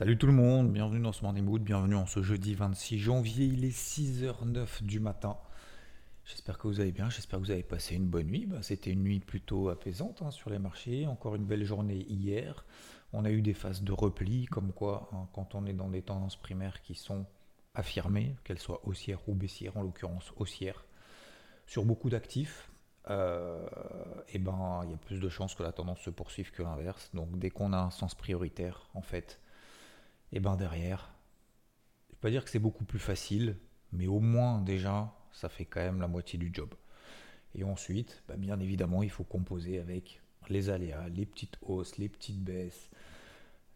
Salut tout le monde, bienvenue dans ce Morning Mood, bienvenue en ce jeudi 26 janvier, il est 6h09 du matin. J'espère que vous allez bien, j'espère que vous avez passé une bonne nuit. Bah, C'était une nuit plutôt apaisante hein, sur les marchés, encore une belle journée hier. On a eu des phases de repli, comme quoi hein, quand on est dans des tendances primaires qui sont affirmées, qu'elles soient haussières ou baissières, en l'occurrence haussières, sur beaucoup d'actifs, euh, et ben il y a plus de chances que la tendance se poursuive que l'inverse. Donc dès qu'on a un sens prioritaire, en fait, et ben derrière, je vais pas dire que c'est beaucoup plus facile, mais au moins déjà, ça fait quand même la moitié du job. Et ensuite, bah, bien évidemment, il faut composer avec les aléas, les petites hausses, les petites baisses,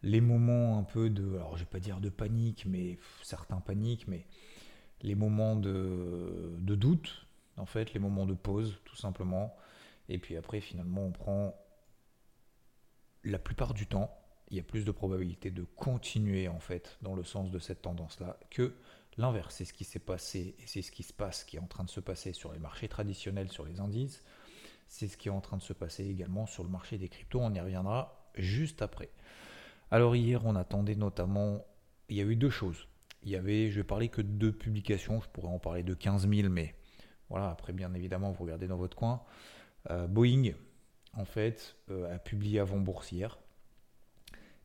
les moments un peu de, alors je vais pas dire de panique, mais certains paniques, mais les moments de, de doute, en fait, les moments de pause, tout simplement. Et puis après, finalement, on prend la plupart du temps, il y a plus de probabilité de continuer en fait dans le sens de cette tendance-là que l'inverse. C'est ce qui s'est passé et c'est ce qui se passe, qui est en train de se passer sur les marchés traditionnels, sur les indices. C'est ce qui est en train de se passer également sur le marché des cryptos. On y reviendra juste après. Alors hier, on attendait notamment, il y a eu deux choses. Il y avait, je vais parler que de deux publications, je pourrais en parler de 15 000, mais voilà, après bien évidemment, vous regardez dans votre coin. Euh, Boeing, en fait, euh, a publié avant boursière.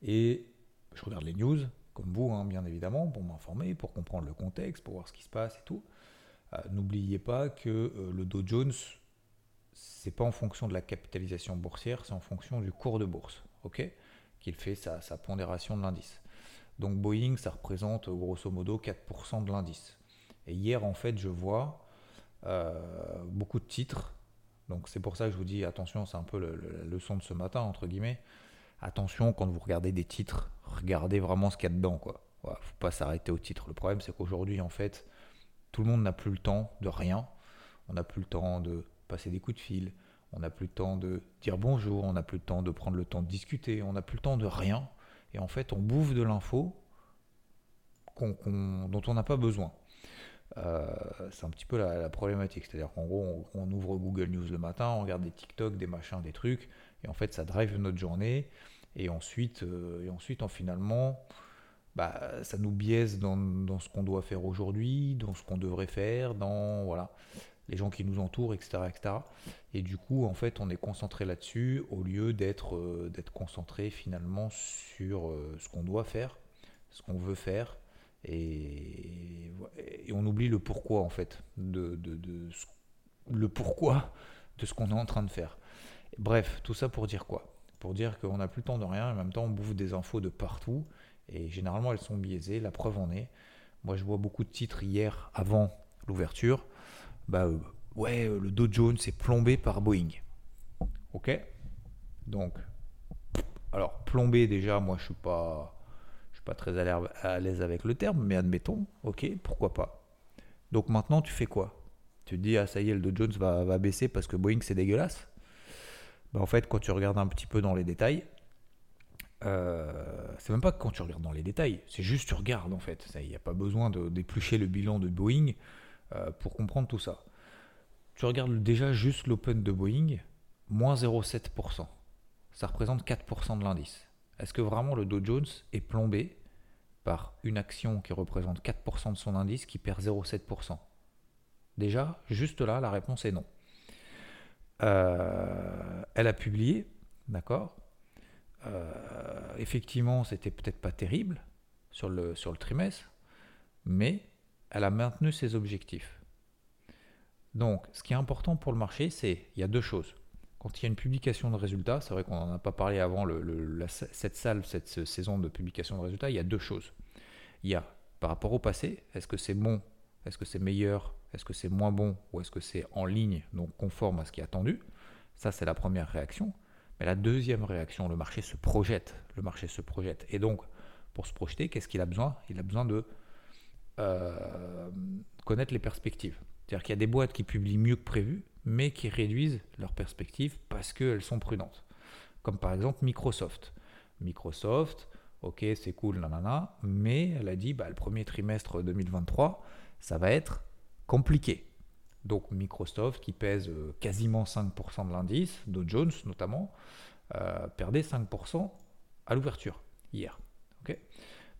Et je regarde les news, comme vous, hein, bien évidemment, pour m'informer, pour comprendre le contexte, pour voir ce qui se passe et tout. Euh, N'oubliez pas que euh, le Dow Jones, c'est pas en fonction de la capitalisation boursière, c'est en fonction du cours de bourse, ok Qu'il fait sa, sa pondération de l'indice. Donc Boeing, ça représente euh, grosso modo 4% de l'indice. Et hier, en fait, je vois beaucoup de titres. Donc c'est pour ça que je vous dis, attention, c'est un peu la leçon de ce matin, entre guillemets attention quand vous regardez des titres, regardez vraiment ce qu'il y a dedans. Quoi. Voilà, faut pas s'arrêter au titre. Le problème, c'est qu'aujourd'hui, en fait, tout le monde n'a plus le temps de rien. On n'a plus le temps de passer des coups de fil. On n'a plus le temps de dire bonjour. On n'a plus le temps de prendre le temps de discuter. On n'a plus le temps de rien. Et en fait, on bouffe de l'info dont on n'a pas besoin. Euh, c'est un petit peu la, problématique. C'est-à-dire qu'en gros, on ouvre Google News le matin, on regarde des TikTok, des machins, des trucs, et en fait, ça drive notre journée. Et ensuite, euh, et ensuite en, finalement, bah, ça nous biaise dans, dans ce qu'on doit faire aujourd'hui, dans ce qu'on devrait faire, dans voilà, les gens qui nous entourent, etc., etc. Et du coup, en fait, on est concentré là-dessus au lieu d'être euh, concentré finalement sur euh, ce qu'on doit faire, ce qu'on veut faire. Et, on oublie le pourquoi en fait, de, de- de le pourquoi de ce qu'on est en train de faire. Bref, tout ça pour dire quoi? Pour dire qu'on n'a plus le temps de rien, et en même temps on bouffe des infos de partout, et généralement elles sont biaisées, la preuve en est. Moi je vois beaucoup de titres hier avant l'ouverture, bah euh, ouais, euh, le Dow Jones est plombé par Boeing. Ok? Donc, alors plombé déjà, moi je suis pas, je suis pas très à l'aise avec le terme, mais admettons, ok, pourquoi pas? Donc maintenant tu fais quoi? Tu dis, ah ça y est, le Dow Jones va baisser parce que Boeing c'est dégueulasse? Bah, en fait, quand tu regardes un petit peu dans les détails, euh, c'est même pas quand tu regardes dans les détails, c'est juste tu regardes en fait. Il n'y a pas besoin d'éplucher le bilan de Boeing euh, pour comprendre tout ça. Tu regardes déjà juste l'open de Boeing, moins 0,7%. Ça représente 4% de l'indice. Est-ce que vraiment le Dow Jones est plombé par une action qui représente 4% de son indice qui perd 0,7% Déjà, juste là, la réponse est non. Euh, elle a publié, d'accord Euh, Effectivement, c'était peut-être pas terrible sur le, trimestre, mais elle a maintenu ses objectifs. Donc, ce qui est important pour le marché, c'est il y a deux choses. Quand il y a une publication de résultats, c'est vrai qu'on n'en a pas parlé avant cette salle, cette saison de publication de résultats, il y a deux choses. Il y a par rapport au passé, est-ce que c'est bon, est-ce que c'est meilleur, est-ce que c'est moins bon, ou est-ce que c'est en ligne, donc conforme à ce qui est attendu? Ça, c'est la première réaction. Mais la deuxième réaction, le marché se projette. Le marché se projette. Et donc, pour se projeter, qu'est-ce qu'il a besoin? Il a besoin de euh, connaître les perspectives. C'est-à-dire qu'il y a des boîtes qui publient mieux que prévu, mais qui réduisent leurs perspectives parce qu'elles sont prudentes. Comme par exemple Microsoft. Microsoft, ok, c'est cool, nanana, mais elle a dit, bah, le premier trimestre 2023, ça va être compliqué. Donc Microsoft, qui pèse euh, quasiment 5% de l'indice, Dow Jones notamment, euh, perdait 5% à l'ouverture hier.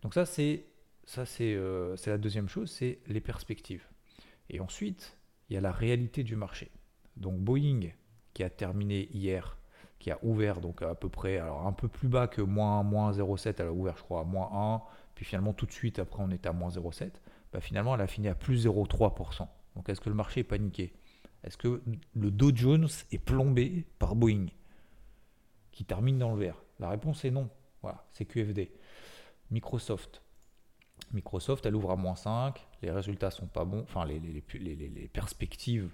Donc ça, c'est ça euh, c'est la deuxième chose, c'est les perspectives. Et ensuite, il y a la réalité du marché. Donc Boeing, qui a terminé hier, qui a ouvert donc à peu près, alors un peu plus bas que moins, moins 0,7, elle a ouvert je crois à moins 1, puis finalement tout de suite après on était à moins 0,7, bah, finalement elle a fini à plus 0,3%. Donc est-ce que le marché est paniqué Est-ce que le Dow Jones est plombé par Boeing qui termine dans le vert? La réponse est non. Voilà, c'est QFD. Microsoft. Microsoft, elle ouvre à moins 5, les résultats sont pas bons, enfin les, les, perspectives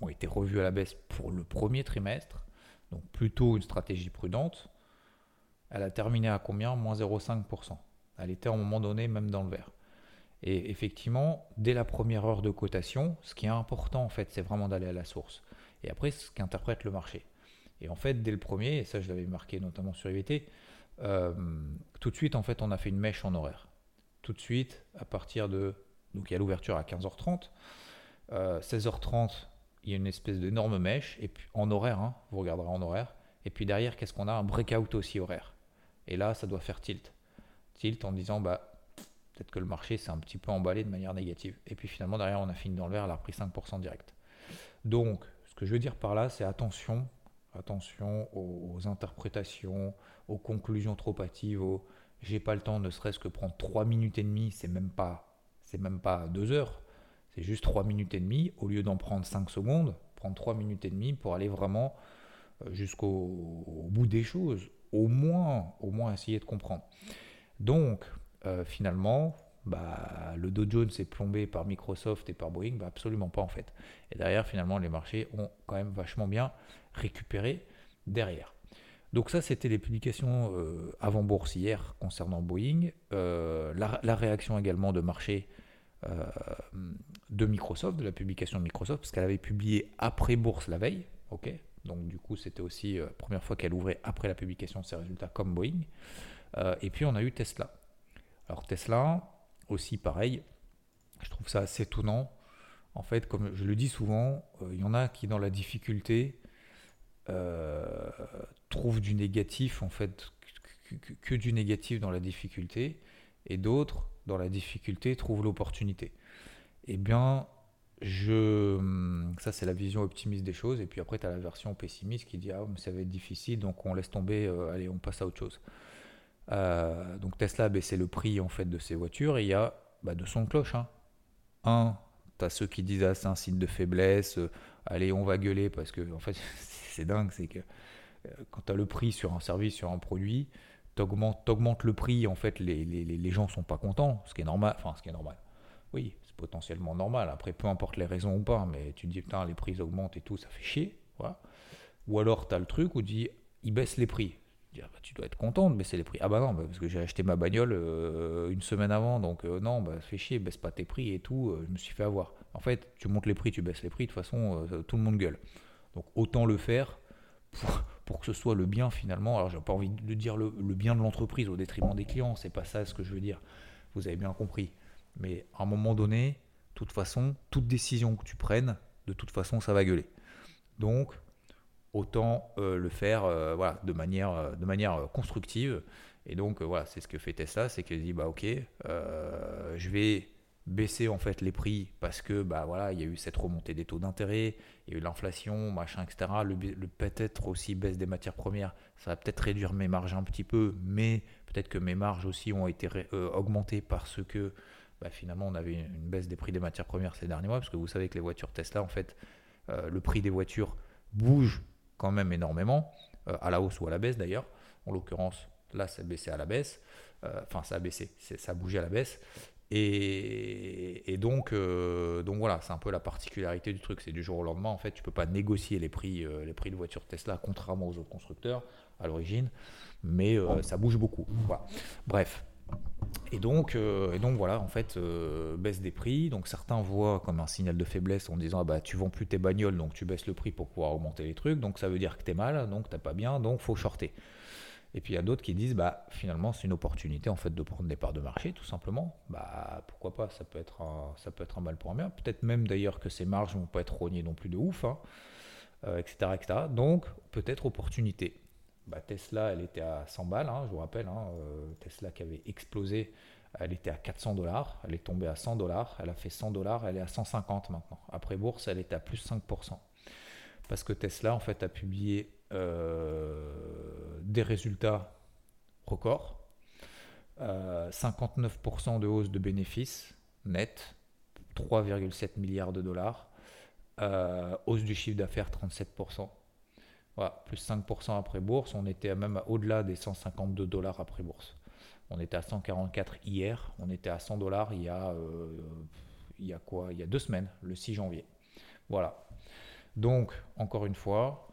ont été revues à la baisse pour le premier trimestre, donc plutôt une stratégie prudente. Elle a terminé à combien? Moins 0,5%. Elle était à un moment donné même dans le vert. Et effectivement, dès la première heure de cotation, ce qui est important en fait, c'est vraiment d'aller à la source. Et après, ce qu'interprète le marché. Et en fait, dès le premier, et ça je l'avais marqué notamment sur IVT, euh, tout de suite en fait, on a fait une mèche en horaire. Tout de suite, à partir de donc il y a l'ouverture à 15h30, 16h30, euh, il y a une espèce d'énorme mèche et puis en horaire, hein, vous regarderez en horaire. Et puis derrière, qu'est-ce qu'on a? Un breakout aussi horaire. Et là, ça doit faire tilt. Tilt en disant bah Que le marché s'est un petit peu emballé de manière négative. Et puis finalement, derrière, on a fini dans le vert, elle a repris 5% direct. Donc, ce que je veux dire par là, c'est attention, attention aux, interprétations, aux conclusions trop hâtives, aux j'ai pas le temps, ne serait-ce que prendre 3 minutes et demie, c'est même pas, c'est même pas 2 heures, c'est juste 3 minutes et demie, au lieu d'en prendre 5 secondes, prendre 3 minutes et demie pour aller vraiment euh, jusqu'au bout des choses, au moins, au moins essayer de comprendre. Donc, euh, finalement, bah, le Dow Jones est plombé par Microsoft et par Boeing, bah, absolument pas en fait. Et derrière, finalement, les marchés ont quand même vachement bien récupéré derrière. Donc ça, c'était les publications euh, avant bourse hier concernant Boeing. Euh, la, réaction également de marché de Microsoft, de la publication de Microsoft, parce qu'elle avait publié après bourse la veille. ok Donc du coup, c'était aussi la première fois qu'elle ouvrait après la publication de ses résultats comme Boeing. et puis on a eu Tesla. Alors Tesla, aussi pareil, je trouve ça assez étonnant. En fait, comme je le dis souvent, euh, il y en a qui dans la difficulté euh, trouvent du négatif, en fait, que, du négatif dans la difficulté, et d'autres, dans la difficulté, trouvent l'opportunité. Eh bien, je, ça c'est la vision optimiste des choses, et puis après tu as la version pessimiste qui dit ah mais ça va être difficile, donc on laisse tomber, euh, allez on passe à autre chose. Euh, donc Tesla a baissé le prix en fait de ses voitures et il y a bah, de cloche. Hein. Un, tu as ceux qui disent ah, c'est un signe de faiblesse, euh, allez on va gueuler parce que en fait c'est dingue, c'est que euh, quand tu as le prix sur un service, sur un produit, tu augmentes, le prix, en fait les, les, les, gens sont pas contents, ce qui est normal, enfin ce qui est normal. Oui, c'est potentiellement normal, après peu importe les raisons ou pas, mais tu te dis putain les prix augmentent et tout, ça fait chier. Voilà. Ou alors tu as le truc où tu dis ils baissent les prix. Ah bah, tu dois être content de baisser les prix. Ah bah non, bah, parce que j'ai acheté ma bagnole euh, une semaine avant, donc euh, non, bah, fais chier, baisse pas tes prix et tout, euh, je me suis fait avoir. En fait, tu montes les prix, tu baisses les prix, de toute façon, tout le monde gueule. Donc autant le faire pour, que ce soit le bien finalement. Alors j'ai pas envie de dire le, le bien de l'entreprise au détriment des clients, c'est pas ça ce que je veux dire. Vous avez bien compris. Mais à un moment donné, de toute façon, toute décision que tu prennes, de toute façon, ça va gueuler. Donc, autant euh, le faire euh, voilà, de manière, euh, de manière constructive. Et donc voilà, c'est ce que fait Tesla, c'est qu'elle dit bah ok, je vais baisser en fait les prix parce que bah voilà, il y a eu cette remontée des taux d'intérêt, il y a eu l'inflation, machin, etc. Le, peut-être aussi baisse des matières premières, ça va peut-être réduire mes marges un petit peu, mais peut-être que mes marges aussi ont été augmentées parce que bah, finalement on avait une baisse des prix des matières premières ces derniers mois, parce que vous savez que les voitures Tesla en fait, le prix des voitures bouge quand même énormément, euh, à la hausse ou à la baisse d'ailleurs. En l'occurrence, là, ça a baissé à la baisse. Euh, enfin, ça a baissé, ça a bougé à la baisse. Et, donc, euh, donc voilà, c'est un peu la particularité du truc. C'est du jour au lendemain, en fait, tu peux pas négocier les prix, les prix de voitures Tesla, contrairement aux autres constructeurs à l'origine, mais euh, ça bouge beaucoup. Bref. Et donc, et donc voilà, en fait, baisse des prix. Donc certains voient comme un signal de faiblesse en disant ah bah tu vends plus tes bagnoles, donc tu baisses le prix pour pouvoir augmenter les trucs. Donc ça veut dire que tu es mal, donc t'as pas bien, donc faut shorter. Et puis il y a d'autres qui disent bah finalement c'est une opportunité en fait de prendre des parts de marché tout simplement. Bah pourquoi pas, ça peut être un, ça peut être un mal pour un bien. Peut-être même d'ailleurs que ces marges vont pas être rognées non plus de ouf, hein, etc., euh, etc. Donc peut-être opportunité. Bah, Tesla, elle était à 100 balles, hein, je vous rappelle, hein, euh, Tesla qui avait explosé, elle était à 400 dollars, elle est tombée à 100 dollars, elle a fait 100 dollars, elle est à 150 maintenant. Après bourse, elle est à plus 5%. Parce que Tesla, en fait, a publié euh, des résultats records. 59% euh, de hausse de bénéfices net, 3,7 milliards de dollars. Hausse du chiffre d'affaires 37%. Voilà, plus 5% après bourse. On était même au-delà des 152 dollars après bourse. On était à 144 hier. On était à 100 dollars il y a, il y a quoi? Il y a deux semaines, le 6 janvier. Voilà. Donc, encore une fois,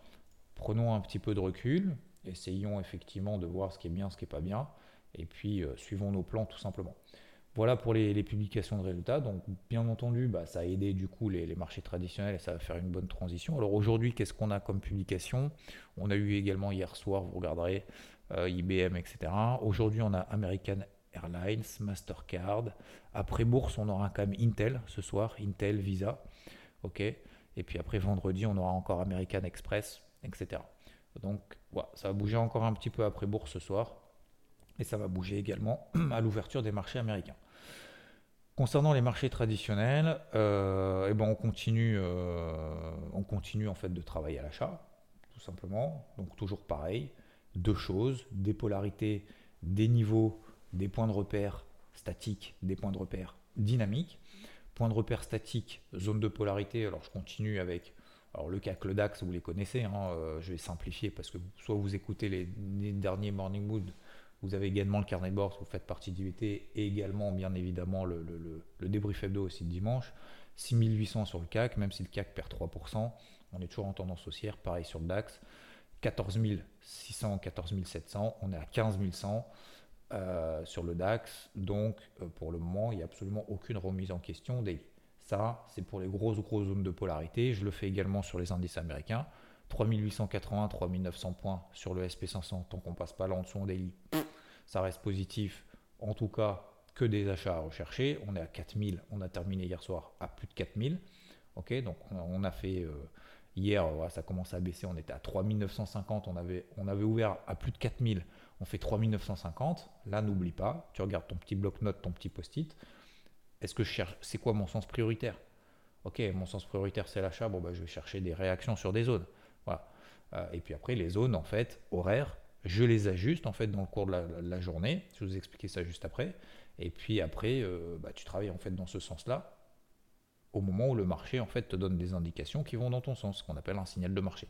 prenons un petit peu de recul, essayons effectivement de voir ce qui est bien, ce qui n'est pas bien, et puis euh, suivons nos plans tout simplement. Voilà pour les, publications de résultats. Donc, bien entendu, bah, ça a aidé du coup les, marchés traditionnels et ça va faire une bonne transition. Alors aujourd'hui, qu'est-ce qu'on a comme publication? On a eu également hier soir, vous regarderez, euh, IBM, etc. Aujourd'hui, on a American Airlines, Mastercard. Après bourse, on aura quand même Intel ce soir, Intel, Visa. Ok. Et puis après vendredi, on aura encore American Express, etc. Donc voilà, ça va bouger encore un petit peu après bourse ce soir. Et ça va bouger également à l'ouverture des marchés américains. Concernant les marchés traditionnels, euh, eh ben on, continue, euh, on continue en fait de travailler à l'achat, tout simplement. Donc toujours pareil, deux choses, des polarités, des niveaux, des points de repère statiques, des points de repère dynamiques. Point de repère statique, zone de polarité, alors je continue avec alors le CAC, le DAX, vous les connaissez, hein, euh, je vais simplifier parce que soit vous écoutez les, derniers Morning Mood, vous avez également le carnet de bord, vous faites partie d'IVT, et également bien évidemment le, le, débrief hebdo aussi de dimanche. 6800 sur le CAC, même si le CAC perd 3%, on est toujours en tendance haussière, pareil sur le DAX. 14 600, 14 700, on est à 15 100 euh, sur le DAX, donc euh, pour le moment il n'y a absolument aucune remise en question des ça, c'est pour les grosses, grosses zones de polarité. Je le fais également sur les indices américains. 3880, 3900 points sur le SP500, tant qu'on passe pas là en dessous en daily, ça reste positif. En tout cas, que des achats à rechercher. On est à 4000, on a terminé hier soir à plus de 4000. Ok, donc on a fait euh, hier, ça commence à baisser, on était à 3950, on avait, on avait ouvert à plus de 4000, on fait 3950. Là, n'oublie pas, tu regardes ton petit bloc-notes, ton petit post-it. Est-ce que je cherche C'est quoi mon sens prioritaire? Ok, mon sens prioritaire c'est l'achat. Bon, bah, je vais chercher des réactions sur des zones. Voilà. Euh, et puis après, les zones en fait horaires, je les ajuste en fait dans le cours de la, journée. Je vais vous expliquer ça juste après. Et puis après, euh, bah, tu travailles en fait dans ce sens-là au moment où le marché en fait te donne des indications qui vont dans ton sens, ce qu'on appelle un signal de marché.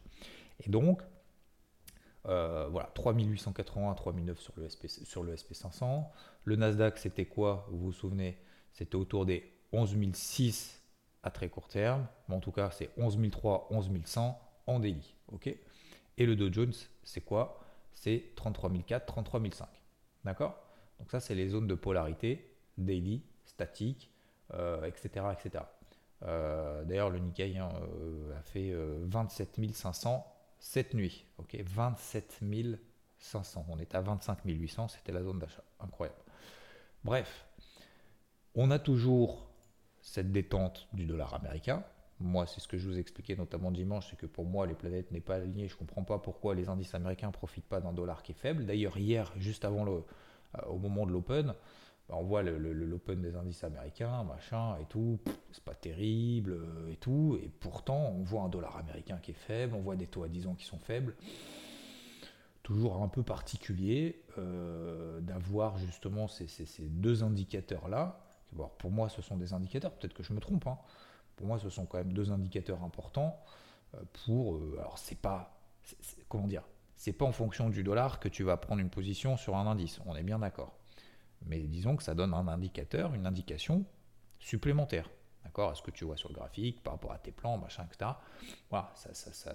Et donc, euh, voilà, 3880 à 3009 sur le, SP, sur le SP500. Le Nasdaq, c'était quoi? Vous vous souvenez? C'était autour des 11 006 à très court terme, mais en tout cas c'est 11 003, 11 100 en daily. ok? Et le Dow Jones, c'est quoi? C'est 33 004, 33 005. D'accord? Donc ça, c'est les zones de polarité, daily, statique, etc. etc. Euh, d'ailleurs, le Nikkei hein, euh, a fait 27 euh, 500 cette nuit. ok? 27 500. On est à 25 800, c'était la zone d'achat. Incroyable. Bref, on a toujours cette détente du dollar américain. Moi, c'est ce que je vous expliquais notamment dimanche, c'est que pour moi, les planètes n'est pas alignées. Je ne comprends pas pourquoi les indices américains ne profitent pas d'un dollar qui est faible. D'ailleurs, hier, juste avant le, euh, au moment de l'open, bah, on voit l'open des indices américains, machin et tout, c'est pas terrible euh, et tout, et pourtant on voit un dollar américain qui est faible, on voit des taux à 10 ans qui sont faibles. Toujours un peu particulier euh, d'avoir justement ces deux indicateurs-là pour moi, ce sont des indicateurs, peut-être que je me trompe. Hein. Pour moi, ce sont quand même deux indicateurs importants euh, pour. Euh, alors, c'est pas. comment dire C'est pas en fonction du dollar que tu vas prendre une position sur un indice. On est bien d'accord. Mais disons que ça donne un indicateur, une indication supplémentaire. D'accord Est-ce que tu vois sur le graphique par rapport à tes plans, machin, etc. Voilà,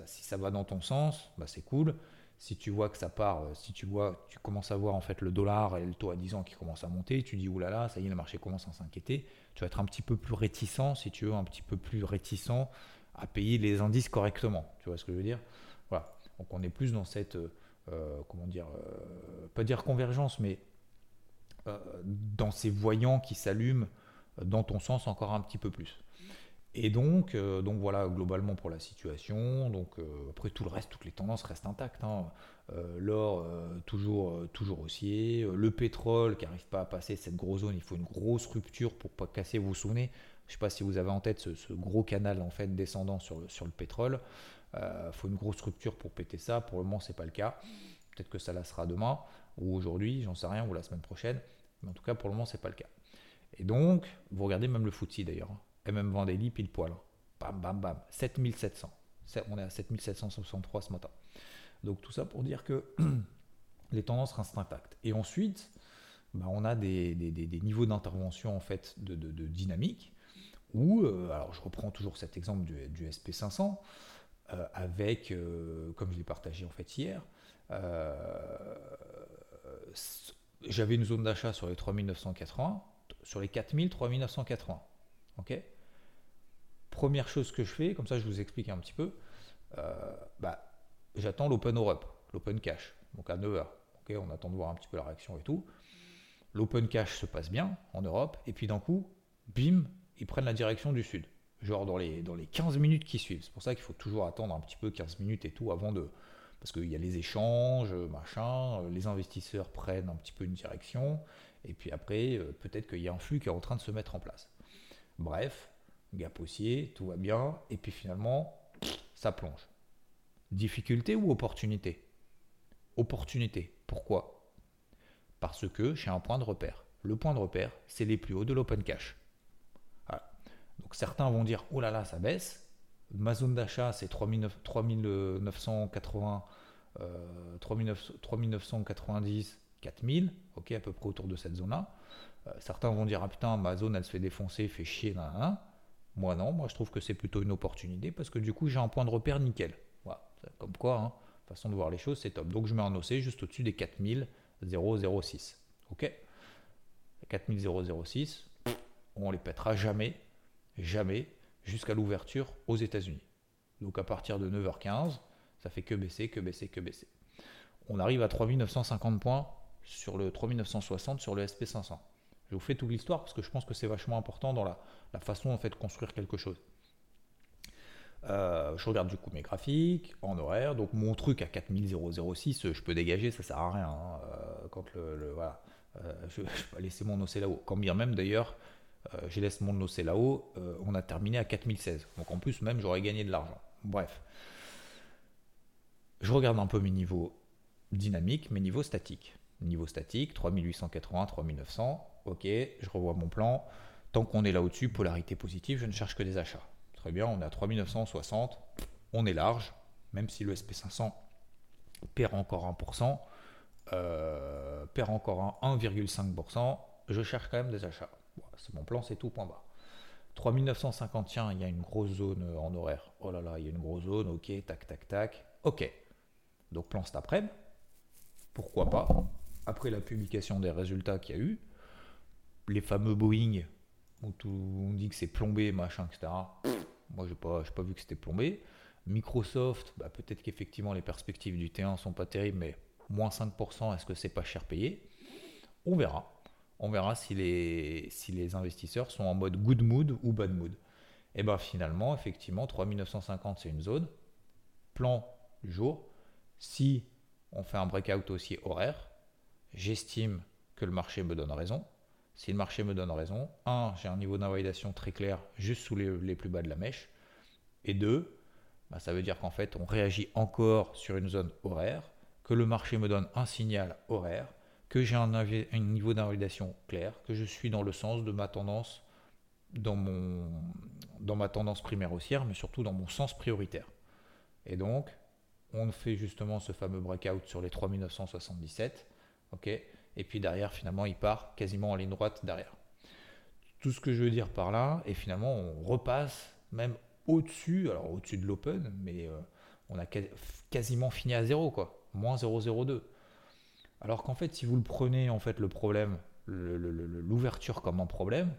si ça va dans ton sens, bah c'est cool. Si tu vois que ça part, euh, si tu vois, tu commences à voir en fait le dollar et le taux à 10 ans qui commence à monter, tu dis oulala, ça y est, le marché commence à s'inquiéter. Tu vas être un petit peu plus réticent, si tu veux, un petit peu plus réticent à payer les indices correctement. Tu vois ce que je veux dire? Voilà. Donc on est plus dans cette, euh, euh, comment dire, pas dire convergence, mais dans ces voyants qui s'allument dans ton sens encore un petit peu plus. Et donc, euh, donc voilà globalement pour la situation. Donc euh, après tout le reste, toutes les tendances restent intactes. Hein. Euh, l'or toujours toujours haussier, le pétrole qui n'arrive pas à passer cette grosse zone, il faut une grosse rupture pour pas casser. Vous vous souvenez? Je ne sais pas si vous avez en tête ce, gros canal en fait descendant sur le, sur le pétrole. Il faut une grosse rupture pour péter ça. Pour le moment, c'est pas le cas. Peut-être que ça la sera demain ou aujourd'hui, j'en sais rien, ou la semaine prochaine. Mais en tout cas, pour le moment, c'est pas le cas. Et donc, vous regardez même le FTSE d'ailleurs, MM Vendéli pile poil. Bam, bam, bam. 7700. On est à 7763 ce matin. Donc tout ça pour dire que les tendances restent intactes. Et ensuite, bah, on a des, niveaux d'intervention en fait de, dynamique où, euh, alors je reprends toujours cet exemple du, SP500 euh, avec, euh, comme je l'ai partagé en fait hier, j'avais une zone d'achat sur les 3980 sur les 4000, 3980. Ok? Première chose que je fais, comme ça je vous explique un petit peu, euh, bah, j'attends l'Open Europe, l'Open Cash, donc à 9h. Ok, on attend de voir un petit peu la réaction et tout. L'Open Cash se passe bien en Europe, et puis d'un coup, bim, ils prennent la direction du sud. Genre dans les, dans les 15 minutes qui suivent. C'est pour ça qu'il faut toujours attendre un petit peu 15 minutes et tout avant de. Parce qu'il y a les échanges, machin, les investisseurs prennent un petit peu une direction, et puis après, euh, peut-être qu'il y a un flux qui est en train de se mettre en place. Bref, gap haussier, tout va bien, et puis finalement, ça plonge. Difficulté ou opportunité? Opportunité. Pourquoi? Parce que j'ai un point de repère. Le point de repère, c'est les plus hauts de l'open cash. Donc certains vont dire, oh là là, ça baisse. Ma zone d'achat, c'est 3980, euh, 3990, 4000, ok, à peu près autour de cette zone-là. Euh, certains vont dire, ah putain, ma zone, elle se fait défoncer, fait chier, Moi non, moi je trouve que c'est plutôt une opportunité parce que du coup j'ai un point de repère nickel. Voilà, comme quoi, hein, façon de voir les choses, c'est top. Donc je mets un OC juste au-dessus des 4000,006. Ok? 4000,006, on les pètera jamais, jamais, jusqu'à l'ouverture aux États-Unis. Donc à partir de 9h15, ça fait que baisser, que baisser, que baisser. On arrive à 3950 points sur le 3960 sur le SP500. Je vous fais toute l'histoire parce que je pense que c'est vachement important dans la, façon en fait de construire quelque chose. Euh, je regarde du coup mes graphiques en horaire, donc mon truc à 4006, je peux dégager, ça sert à rien. Hein, euh, quand le, voilà, euh, je, vais pas laisser mon OC là-haut. Quand bien même d'ailleurs, je laisse mon OC là-haut, on a terminé à 4016. Donc en plus même j'aurais gagné de l'argent. Bref, je regarde un peu mes niveaux dynamiques, mes niveaux statiques. Niveau statique, 3880, 3900. Ok, je revois mon plan. Tant qu'on est là au-dessus, polarité positive, je ne cherche que des achats. Très bien, on est à 3960. On est large, même si le SP500 perd encore 1%, euh, perd encore 1,5%. Je cherche quand même des achats. c'est mon plan, c'est tout, point bas. 3950, tiens, il y a une grosse zone en horaire. Oh là là, il y a une grosse zone, ok, tac, tac, tac. Ok. Donc plan cet après pourquoi pas après la publication des résultats qu'il y a eu, les fameux Boeing, où tout, on dit que c'est plombé, machin, etc. Moi, je n'ai pas, pas vu que c'était plombé. Microsoft, bah, peut-être qu'effectivement les perspectives du T1 sont pas terribles, mais moins 5%, est-ce que c'est pas cher payé? On verra. On verra si les, si les investisseurs sont en mode good mood ou bad mood. Et bien finalement, effectivement, 3950 c'est une zone. Plan du jour. Si on fait un breakout aussi horaire, j'estime que le marché me donne raison. Si le marché me donne raison, un, j'ai un niveau d'invalidation très clair juste sous les, plus bas de la mèche. Et deux, bah, ça veut dire qu'en fait, on réagit encore sur une zone horaire, que le marché me donne un signal horaire, que j'ai un, niveau d'invalidation clair, que je suis dans le sens de ma tendance, dans, mon, dans ma tendance primaire haussière, mais surtout dans mon sens prioritaire. Et donc, on fait justement ce fameux breakout sur les 3977 ok, et puis derrière, finalement, il part quasiment en ligne droite derrière. Tout ce que je veux dire par là, et finalement, on repasse même au-dessus, alors au-dessus de l'open, mais euh, on a quasiment fini à zéro, quoi, moins 0,02. Alors qu'en fait, si vous le prenez, en fait, le problème, l'ouverture comme un problème,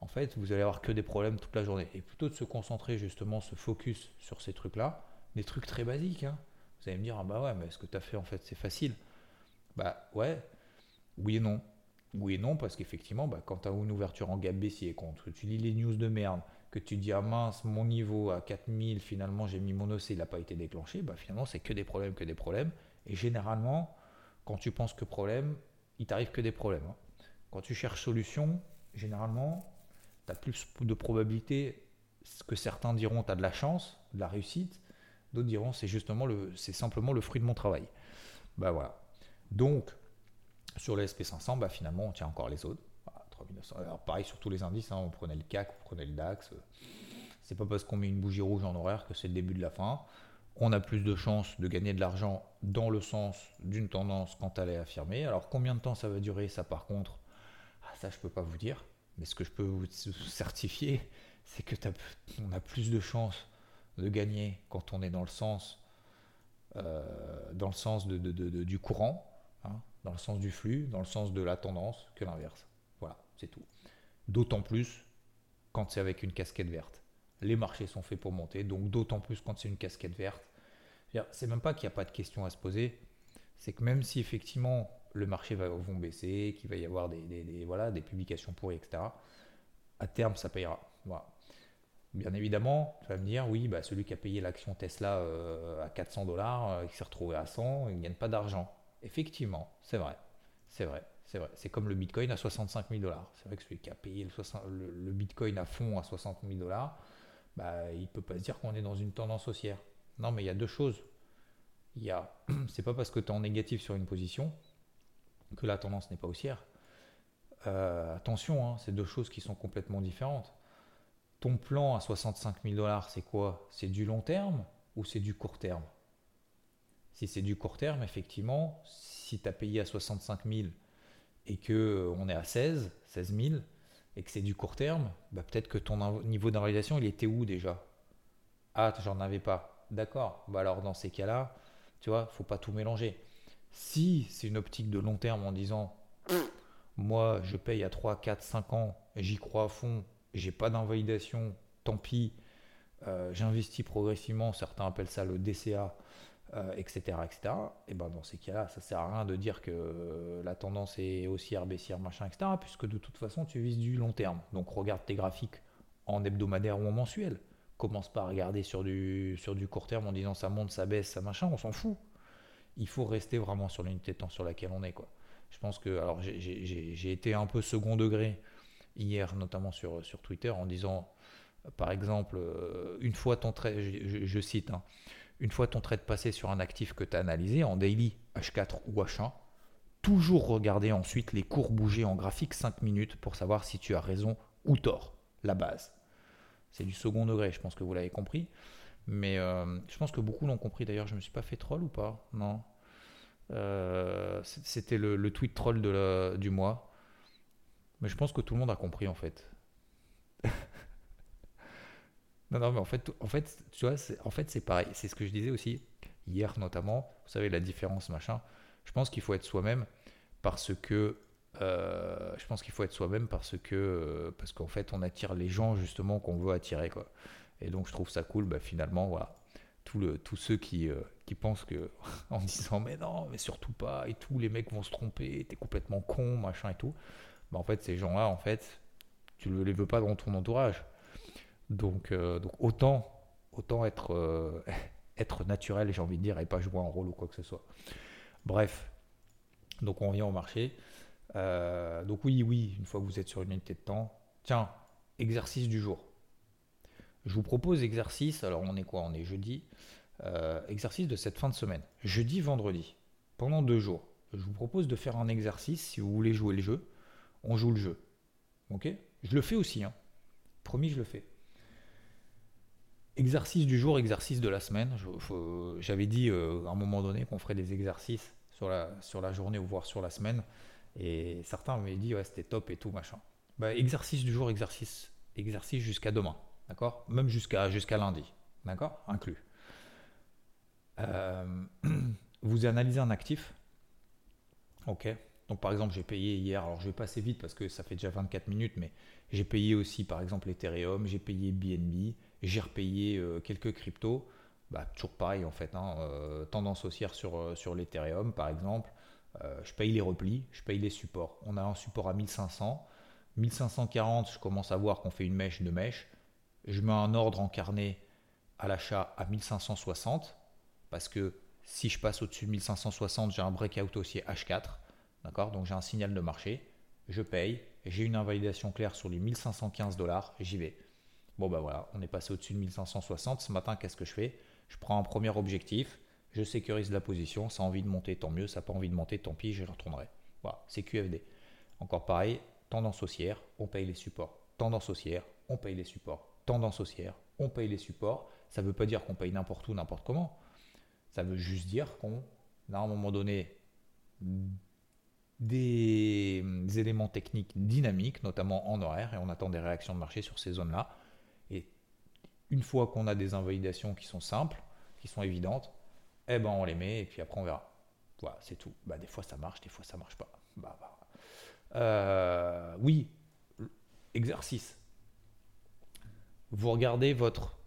en fait, vous allez avoir que des problèmes toute la journée. Et plutôt de se concentrer justement, se focus sur ces trucs-là, des trucs très basiques. Hein. Vous allez me dire, ah bah ouais, mais ce que tu as fait, en fait, c'est facile. Bah ouais, oui et non. Oui et non, parce qu'effectivement, bah, quand tu as une ouverture en gap baissier, quand tu lis les news de merde, que tu dis, ah mince, mon niveau à 4000, finalement j'ai mis mon OC, il n'a pas été déclenché, bah finalement c'est que des problèmes, que des problèmes. Et généralement, quand tu penses que problème, il t'arrive que des problèmes. Hein. Quand tu cherches solution, généralement, tu as plus de probabilité que certains diront tu as de la chance, de la réussite, d'autres diront c'est justement le c'est simplement le fruit de mon travail. Bah voilà. Donc sur le SP500, bah finalement on tient encore les autres. Alors pareil sur tous les indices, hein, on prenait le CAC, on prenait le DAX. C'est pas parce qu'on met une bougie rouge en horaire que c'est le début de la fin. On a plus de chances de gagner de l'argent dans le sens d'une tendance quand elle est affirmée. Alors combien de temps ça va durer, ça par contre, ah, ça je peux pas vous dire. Mais ce que je peux vous certifier, c'est que on a plus de chances de gagner quand on est dans le sens, euh, dans le sens du courant, hein, dans le sens du flux, dans le sens de la tendance, que l'inverse. Voilà, c'est tout. D'autant plus quand c'est avec une casquette verte. Les marchés sont faits pour monter, donc d'autant plus quand c'est une casquette verte. C'est même pas qu'il n'y a pas de question à se poser, c'est que même si effectivement le marché va vont baisser, qu'il va y avoir des, voilà, des publications pourries, etc. À terme, ça payera. Bien évidemment, tu vas me dire, oui, bah, celui qui a payé l'action Tesla euh, à 400 dollars, euh, qui s'est retrouvé à 100, il ne gagne pas d'argent. Effectivement, c'est vrai. C'est vrai. C'est vrai. C'est comme le Bitcoin à 65 000 dollars. C'est vrai que celui qui a payé le, Bitcoin à fond à 60 000 dollars, bah, il ne peut pas se dire qu'on est dans une tendance haussière. Non, mais il y a deux choses. Il y a, c'est pas parce que tu es en négatif sur une position que la tendance n'est pas haussière. Euh, attention, hein, c'est deux choses qui sont complètement différentes. Ton plan à 65 000 dollars, c'est quoi? C'est du long terme ou c'est du court terme? Si c'est du court terme, effectivement, si tu as payé à 65 000 et que euh, on est à 16, 16 000, et que c'est du court terme, bah peut-être que ton niveau d'invalidation, il était où déjà? Ah, j'en avais pas. D'accord. Bah alors dans ces cas-là, tu vois, faut pas tout mélanger. Si c'est une optique de long terme en disant moi je paye à 3, 4, 5 ans, j'y crois à fond, j'ai pas d'invalidation, tant pis, euh, j'investis progressivement, certains appellent ça le DCA, euh, etc. Et ben dans ces cas-là, ça sert à rien de dire que la tendance est haussière, baissière, machin, etc. Puisque de toute façon, tu vises du long terme. Donc regarde tes graphiques en hebdomadaire ou en mensuel. Commence pas à regarder sur du, sur du court terme en disant ça monte, ça baisse, ça machin, on s'en fout il faut rester vraiment sur l'unité de temps sur laquelle on est. Quoi. Je pense que, alors j'ai été un peu second degré hier, notamment sur, sur Twitter, en disant, par exemple, euh, une fois ton trade, je, cite, hein, une fois ton trade passé sur un actif que tu as analysé en daily H4 ou H1, toujours regarder ensuite les cours bouger en graphique 5 minutes pour savoir si tu as raison ou tort, la base. C'est du second degré, je pense que vous l'avez compris. Mais euh, je pense que beaucoup l'ont compris. D'ailleurs, je ne me suis pas fait troll ou pas? Non. Euh, c'était le, tweet troll du mois. Mais je pense que tout le monde a compris en fait. Non, mais en fait, en fait tu vois, en fait, c'est pareil. C'est ce que je disais aussi hier notamment. Vous savez, la différence, machin. Je pense qu'il faut être soi-même parce que. Euh, je pense qu'il faut être soi-même parce que parce qu'en fait on attire les gens justement qu'on veut attirer quoi. Et donc je trouve ça cool, bah, finalement, voilà. Tout tous ceux qui, euh, qui pensent que, en disant mais non, mais surtout pas, et tout, les mecs vont se tromper, t'es complètement con, machin et tout. Bah, en fait, ces gens-là, en fait, tu ne les veux pas dans ton entourage. Donc, euh, donc autant, euh, être naturel, j'ai envie de dire, et pas jouer un rôle ou quoi que ce soit. Bref, donc on vient au marché. donc oui, oui, une fois que vous êtes sur une unité de temps, tiens, exercice du jour. Je vous propose exercice, alors on est quoi? On est jeudi. Euh, exercice de cette fin de semaine. Jeudi, vendredi, pendant deux jours. Je vous propose de faire un exercice si vous voulez jouer le jeu. On joue le jeu. Ok? Je le fais aussi. Hein. Promis, je le fais. Exercice du jour, exercice de la semaine. J'avais dit euh, à un moment donné qu'on ferait des exercices sur la, journée ou voire sur la semaine. Et certains m'ont dit, ouais, c'était top et tout, machin. Bah, exercice du jour, exercice, exercice jusqu'à demain. D'accord? Même jusqu'à jusqu'à lundi. D'accord? Inclus. Euh, vous analysez un actif. Ok. Donc par exemple, j'ai payé hier, alors je vais passer vite parce que ça fait déjà 24 minutes, mais j'ai payé aussi par exemple Ethereum, j'ai payé BNB, j'ai repayé euh, quelques cryptos. Bah, toujours pareil en fait, hein, euh, tendance haussière sur, sur l'Ethereum par exemple. je paye les replis, je paye les supports. On a un support à 1500. 1540, je commence à voir qu'on fait une mèche, de mèche. Je mets un ordre en carnet à l'achat à 1560 parce que si je passe au-dessus de 1560, j'ai un breakout haussier H4. D'accord? Donc j'ai un signal de marché. Je paye. J'ai une invalidation claire sur les 1515 dollars. J'y vais. Bon, ben voilà, on est passé au-dessus de 1560. Ce matin, qu'est-ce que je fais? Je prends un premier objectif. Je sécurise la position. Ça a envie de monter, tant mieux. Ça n'a pas envie de monter, tant pis, je retournerai. Voilà, c'est QFD. Encore pareil, tendance haussière, on paye les supports. Tendance haussière, on paye les supports. Tendance haussière, on paye les supports. Ça ne veut pas dire qu'on paye n'importe où, n'importe comment. Ça veut juste dire qu'on a à un moment donné des, éléments techniques dynamiques, notamment en horaire, et on attend des réactions de marché sur ces zones-là. Et une fois qu'on a des invalidations qui sont simples, qui sont évidentes, eh ben on les met et puis après on verra. Voilà, c'est tout. Bah, des fois ça marche, des fois ça marche pas. Bah, bah. Oui, exercice. Vous regardez votre.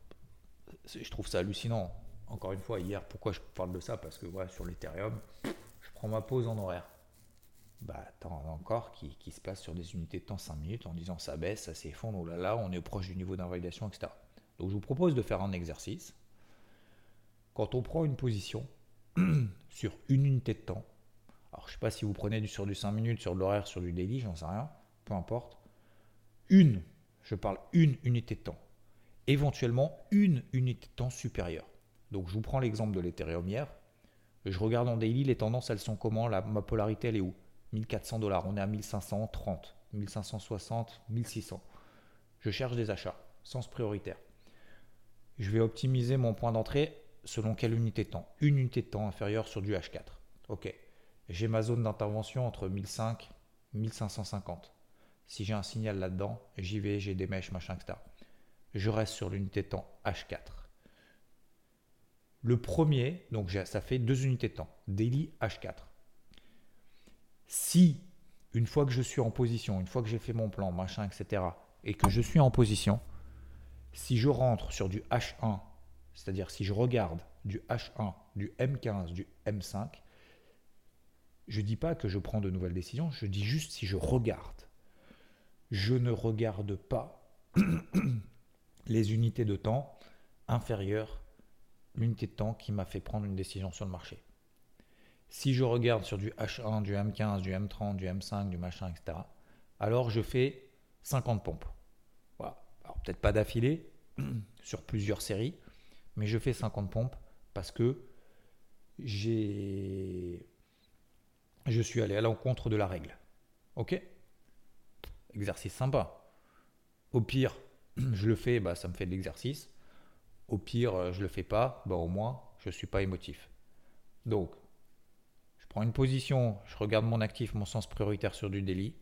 Je trouve ça hallucinant encore une fois, hier, pourquoi je parle de ça? Parce que voilà, sur l'Ethereum, je prends ma pause en horaire. Bah, t'en as encore qui, qui, se place sur des unités de temps 5 minutes en disant ça baisse, ça s'effondre, oh là là, on est proche du niveau d'invalidation, etc. Donc je vous propose de faire un exercice. Quand on prend une position sur une unité de temps, alors je sais pas si vous prenez du, sur du 5 minutes, sur de l'horaire, sur du daily, j'en sais rien, peu importe. Une, je parle une unité de temps. Éventuellement une unité de temps supérieure. Donc je vous prends l'exemple de l'Ethereum hier. Je regarde en daily, les tendances, elles sont comment? La, Ma polarité, elle est où? 1400 dollars. On est à 1530, 1560, 1600. Je cherche des achats, sens prioritaire. Je vais optimiser mon point d'entrée selon quelle unité de temps Une unité de temps inférieure sur du H4. Ok. J'ai ma zone d'intervention entre 1005 et 1550. Si j'ai un signal là-dedans, j'y vais, j'ai des mèches, machin, etc. Je reste sur l'unité de temps H4. Le premier, donc ça fait deux unités de temps, daily H4. Si, une fois que je suis en position, une fois que j'ai fait mon plan, machin, etc., et que je suis en position, si je rentre sur du H1, c'est-à-dire si je regarde du H1, du M15, du M5, je ne dis pas que je prends de nouvelles décisions, je dis juste si je regarde. Je ne regarde pas les unités de temps inférieures l'unité de temps qui m'a fait prendre une décision sur le marché. Si je regarde sur du H1, du M15, du M30, du M5, du machin, etc., alors je fais 50 pompes. Voilà. Alors peut-être pas d'affilée, sur plusieurs séries, mais je fais 50 pompes parce que j'ai je suis allé à l'encontre de la règle. Ok? Exercice sympa. Au pire, je le fais, bah, ça me fait de l'exercice. Au pire, euh, je le fais pas, bah, au moins, je ne suis pas émotif. Donc, prends une position, je regarde mon actif, mon sens prioritaire sur du délit.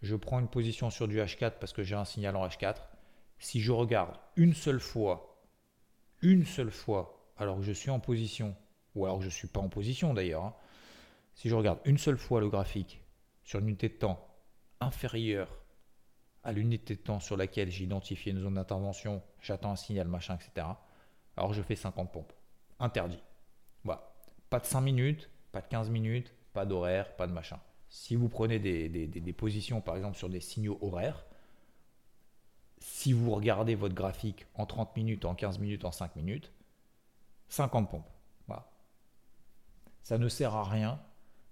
Je prends une position sur du H4 parce que j'ai un signal en H4. Si je regarde une seule fois, une seule fois, alors que je suis en position, ou alors que je ne suis pas en position d'ailleurs, hein, si je regarde une seule fois le graphique sur une unité de temps inférieure à l'unité de temps sur laquelle j'ai identifié une zone d'intervention, j'attends un signal, machin, etc alors je fais 50 pompes. Interdit. Voilà. Pas de 5 minutes, pas de 15 minutes, pas d'horaire, pas de machin. Si vous prenez des, positions, par exemple, sur des signaux horaires, si vous regardez votre graphique en 30 minutes, en 15 minutes, en 5 minutes, 50 pompes. Voilà. Ça ne sert à rien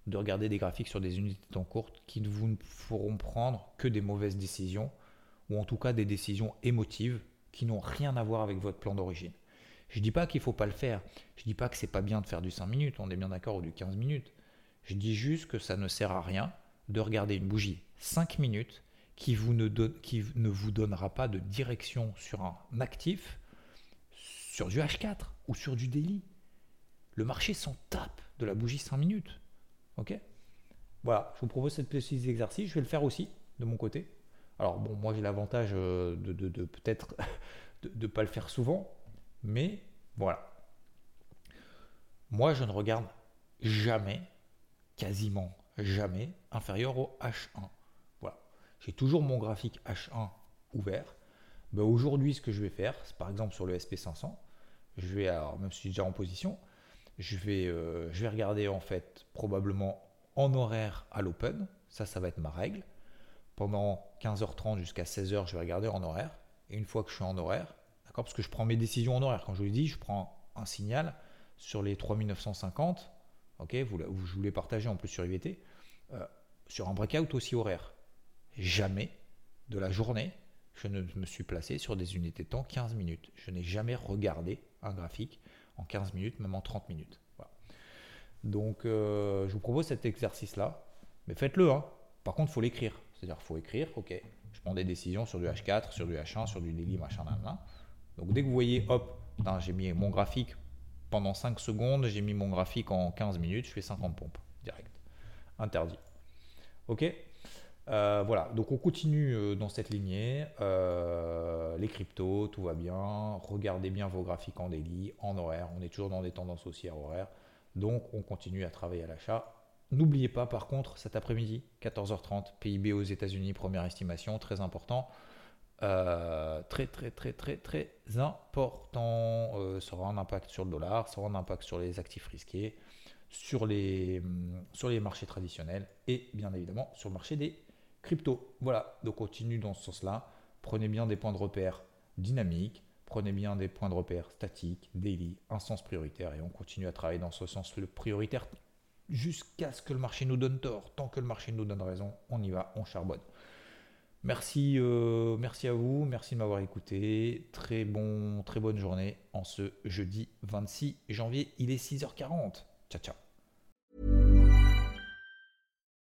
de regarder des graphiques sur des unités de temps courtes qui ne vous feront prendre que des mauvaises décisions, ou en tout cas des décisions émotives qui n'ont rien à voir avec votre plan d'origine. Je dis pas qu'il faut pas le faire. Je dis pas que c'est pas bien de faire du 5 minutes, on est bien d'accord, ou du 15 minutes. Je dis juste que ça ne sert à rien de regarder une bougie 5 minutes ne, qui ne vous donnera pas de direction sur un actif, sur du H4 ou sur du daily. Le marché s'en tape de la bougie 5 minutes. Ok? Voilà, je vous propose cette petite exercice. Je vais le faire aussi de mon côté. Alors bon, moi j'ai l'avantage euh, de, peut-être de ne pas le faire souvent, mais voilà. Moi je ne regarde jamais, quasiment jamais, inférieur au H1. Voilà. J'ai toujours mon graphique H1 ouvert. Ben, aujourd'hui, ce que je vais faire, par exemple sur le SP500, je vais, alors, même si je suis déjà en position, je vais, euh, je vais regarder en fait probablement en horaire à l'open. Ça, ça va être ma règle. Pendant 15h30 jusqu'à 16h, je vais regarder en horaire. Et une fois que je suis en horaire, parce que je prends mes décisions en horaire. Quand je vous l'ai dit, je prends un signal sur les 3950. Ok, vous, je voulais partager en plus sur IVT. Euh, sur un breakout aussi horaire. Jamais de la journée, je ne me suis placé sur des unités de temps 15 minutes. Je n'ai jamais regardé un graphique en 15 minutes, même en 30 minutes. Donc, euh, je vous propose cet exercice-là. Mais faites-le. Hein. Par contre, il faut l'écrire. C'est-à-dire qu'il faut écrire, ok, je prends des décisions sur du H4, sur du H1, sur du daily, machin, là, Donc, dès que vous voyez, hop, j'ai mis mon graphique pendant 5 secondes, j'ai mis mon graphique en 15 minutes, je fais 50 pompes direct. Interdit. Ok? Euh, voilà, donc on continue euh, dans cette lignée. Euh, les cryptos, tout va bien. Regardez bien vos graphiques en daily, en horaire. On est toujours dans des tendances haussières horaires. Donc on continue à travailler à l'achat. N'oubliez pas par contre cet après-midi, 14h30, PIB aux États-Unis, première estimation, très important. Très très très très très important. ça aura un impact sur le dollar, ça aura un impact sur les actifs risqués, sur les, hum, sur les marchés traditionnels et bien évidemment sur le marché des crypto. Voilà, donc continue dans ce sens-là. Prenez bien des points de repère dynamiques, prenez bien des points de repère statiques, daily, un sens prioritaire et on continue à travailler dans ce sens prioritaire jusqu'à ce que le marché nous donne tort. Tant que le marché nous donne raison, on y va, on charbonne. Merci, euh, merci à vous, merci de m'avoir écouté. Très bon, très bonne journée en ce jeudi 26 janvier. Il est 6h40. Ciao, ciao.